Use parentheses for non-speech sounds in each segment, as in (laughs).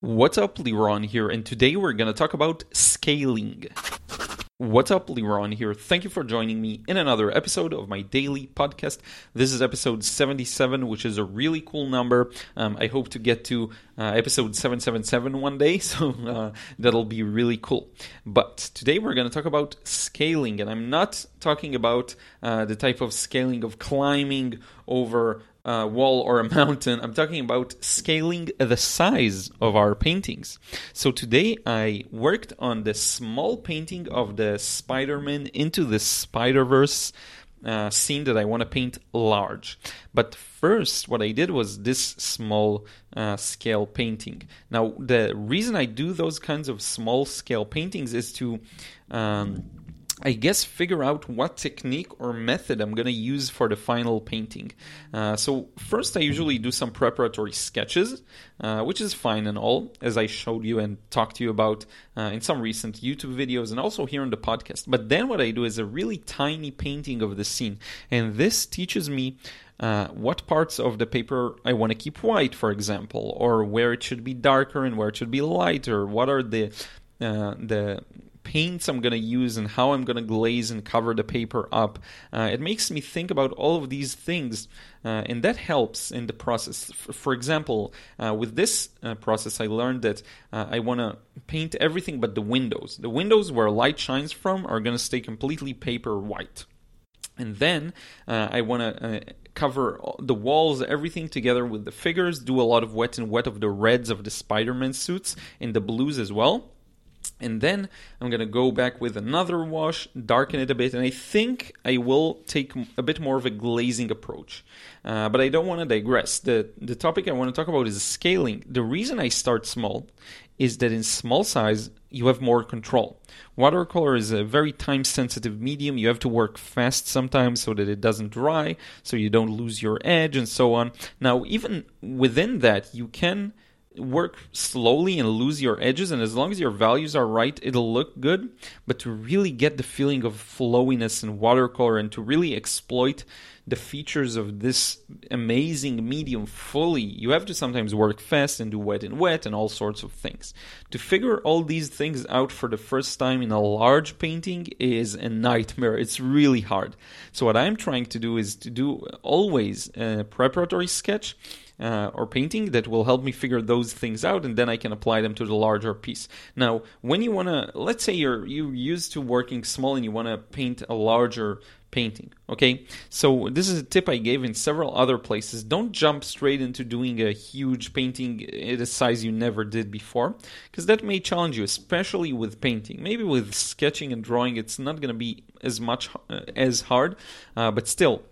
What's up, Liron here, and today we're to talk about scaling. What's up, Liron here. Thank you for joining me in another episode of my daily podcast. This is episode 77, which is a really cool number. Um, I hope to get to uh, episode 777 one day, (laughs) so uh, that'll be really cool. But today we're to talk about scaling, and I'm not talking about uh, the type of scaling of climbing over uh, wall or a (laughs) mountain. I'm talking about scaling the size of our paintings. So today I worked on the small painting of the Spider-Man into the Spider-Verse uh, scene that I want to paint large. But first, what I did was this small uh, scale painting. Now, the reason I do those kinds of small scale paintings is to um, I guess figure out what technique or method I'm going to use for the final painting. Uh, so first I usually do some preparatory sketches, uh, which is fine and all, as I showed you and talked to you about uh, in some recent YouTube videos and also here on the podcast. But then what I do is a really tiny painting of the scene. And this teaches me uh, what parts of the paper I want to keep white, for example, or where it should be darker and where it should be lighter. What are the uh, the paints I'm going to use and how I'm going to glaze and cover the paper up. Uh, it makes me think about all of these things, uh, and that helps in the process. For example, uh, with this uh, process, I learned that uh, I want to paint everything but the windows. The windows where light shines from are going to stay completely paper white. And then uh, I want to cover the walls, everything together with the figures, do a lot of wet and wet of the reds of the Spider Man suits and the blues as well. And then I'm going to go back with another wash, darken it a bit, and I think I will take a bit more of a glazing approach. Uh, but I don't want to digress. The, the topic I want to talk about is scaling. The reason I start small is that in small size, you have more control. Watercolor is a very time sensitive medium. You have to work fast sometimes so that it doesn't dry, so you don't lose your edge, and so on. Now, even within that, you can work slowly and lose your edges and as long as your values are right it'll look good. But to really get the feeling of flowiness and watercolor and to really exploit the features of this amazing medium fully you have to sometimes work fast and do wet and wet and all sorts of things. To figure all these things out for the first time in a large painting is a nightmare. It's really hard. So what i'm trying to do is to do always a preparatory sketch uh, or painting that will help me figure those things out and then I can apply them to the larger piece. Now, when you want to, let's say you're you used to working small and you want to paint a larger painting. Okay, so this is a tip I gave in several other places. Don't jump straight into doing a huge painting at a size you never did before, because that may challenge you, especially with painting. Maybe with sketching and drawing, it's not going to be as much uh, as hard, uh, but still,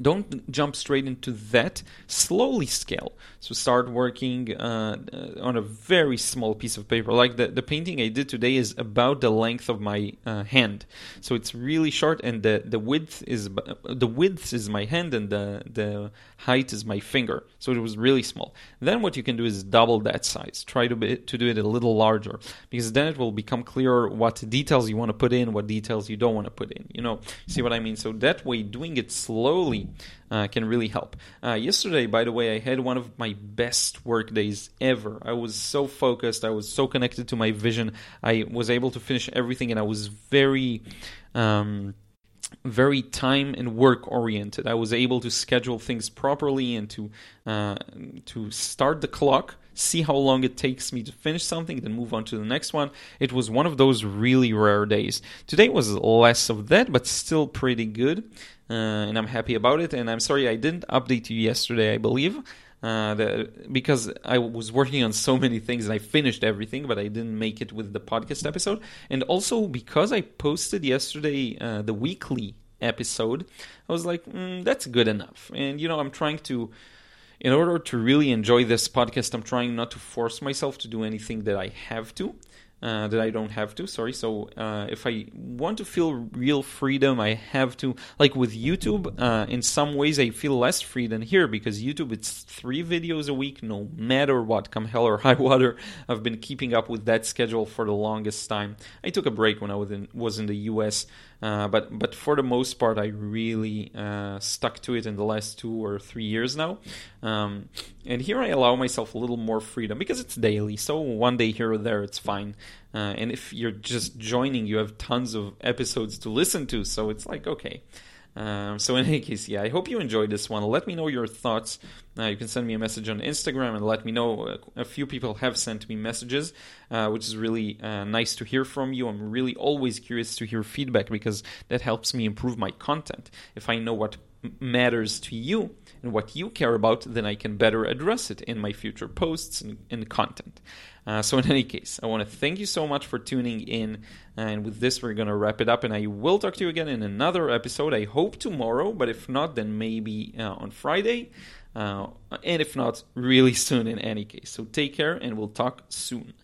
don't jump straight into that. Slowly scale. So start working uh, uh, on a very small piece of paper. Like the, the painting i did today is about the length of my uh, hand. So it's really short and the, the width is the width is my hand and the, the height is my finger. So it was really small. Then what you can do is double that size. Try to, be, to do it a little larger because then it will become clearer what details you want to put in what details you don't want to put in you know? See what i mean? So that way doing it slowly uh, can really help. Uh, yesterday, by the way, I had one of my best work days ever. I was so focused, I was so connected to my vision. I was able to finish everything, and I was very. Um, very time and work oriented. I was able to schedule things properly and to uh, to start the clock, see how long it takes me to finish something, then move on to the next one. It was one of those really rare days. Today was less of that, but still pretty good uh, and I'm happy about it. And I'm sorry I didn't update you yesterday, I believe. Uh, the, because I was working on so many things and I finished everything, but I didn't make it with the podcast episode. And also because I posted yesterday uh, the weekly episode, I was like, mm, that's good enough. And, you know, I'm trying to, in order to really enjoy this podcast, I'm trying not to force myself to do anything that I have to. Uh, that I don't have to. Sorry. So uh, if I want to feel real freedom, I have to. Like with YouTube, uh, in some ways I feel less free than here because YouTube it's three videos a week, no matter what, come hell or high (laughs) water. I've been keeping up with that schedule for the longest time. I took a break when I was in, was in the U.S. Uh, but but for the most part, I really uh, stuck to it in the last two or three years now. Um, and here I allow myself a little more freedom because it's daily. So one day here or there, it's fine. Uh, and if you're just joining, you have tons of episodes to listen to. So it's like okay. Um, so in any case, yeah, I hope you enjoyed this one. Let me know your thoughts. Uh, you can send me a message on Instagram and let me know. Uh, a few people have sent me messages, uh, which is really uh, nice to hear from you. I'm really always curious to hear feedback because that helps me improve my content. If I know what matters to you and what you care about, then I can better address it in my future posts and, and content. Uh, so, in any case, I want to thank you so much for tuning in. And with this, we're going to wrap it up. And I will talk to you again in another episode. I hope tomorrow, but if not, then maybe uh, on Friday. Uh, and if not, really soon in any case. So, take care and we'll talk soon.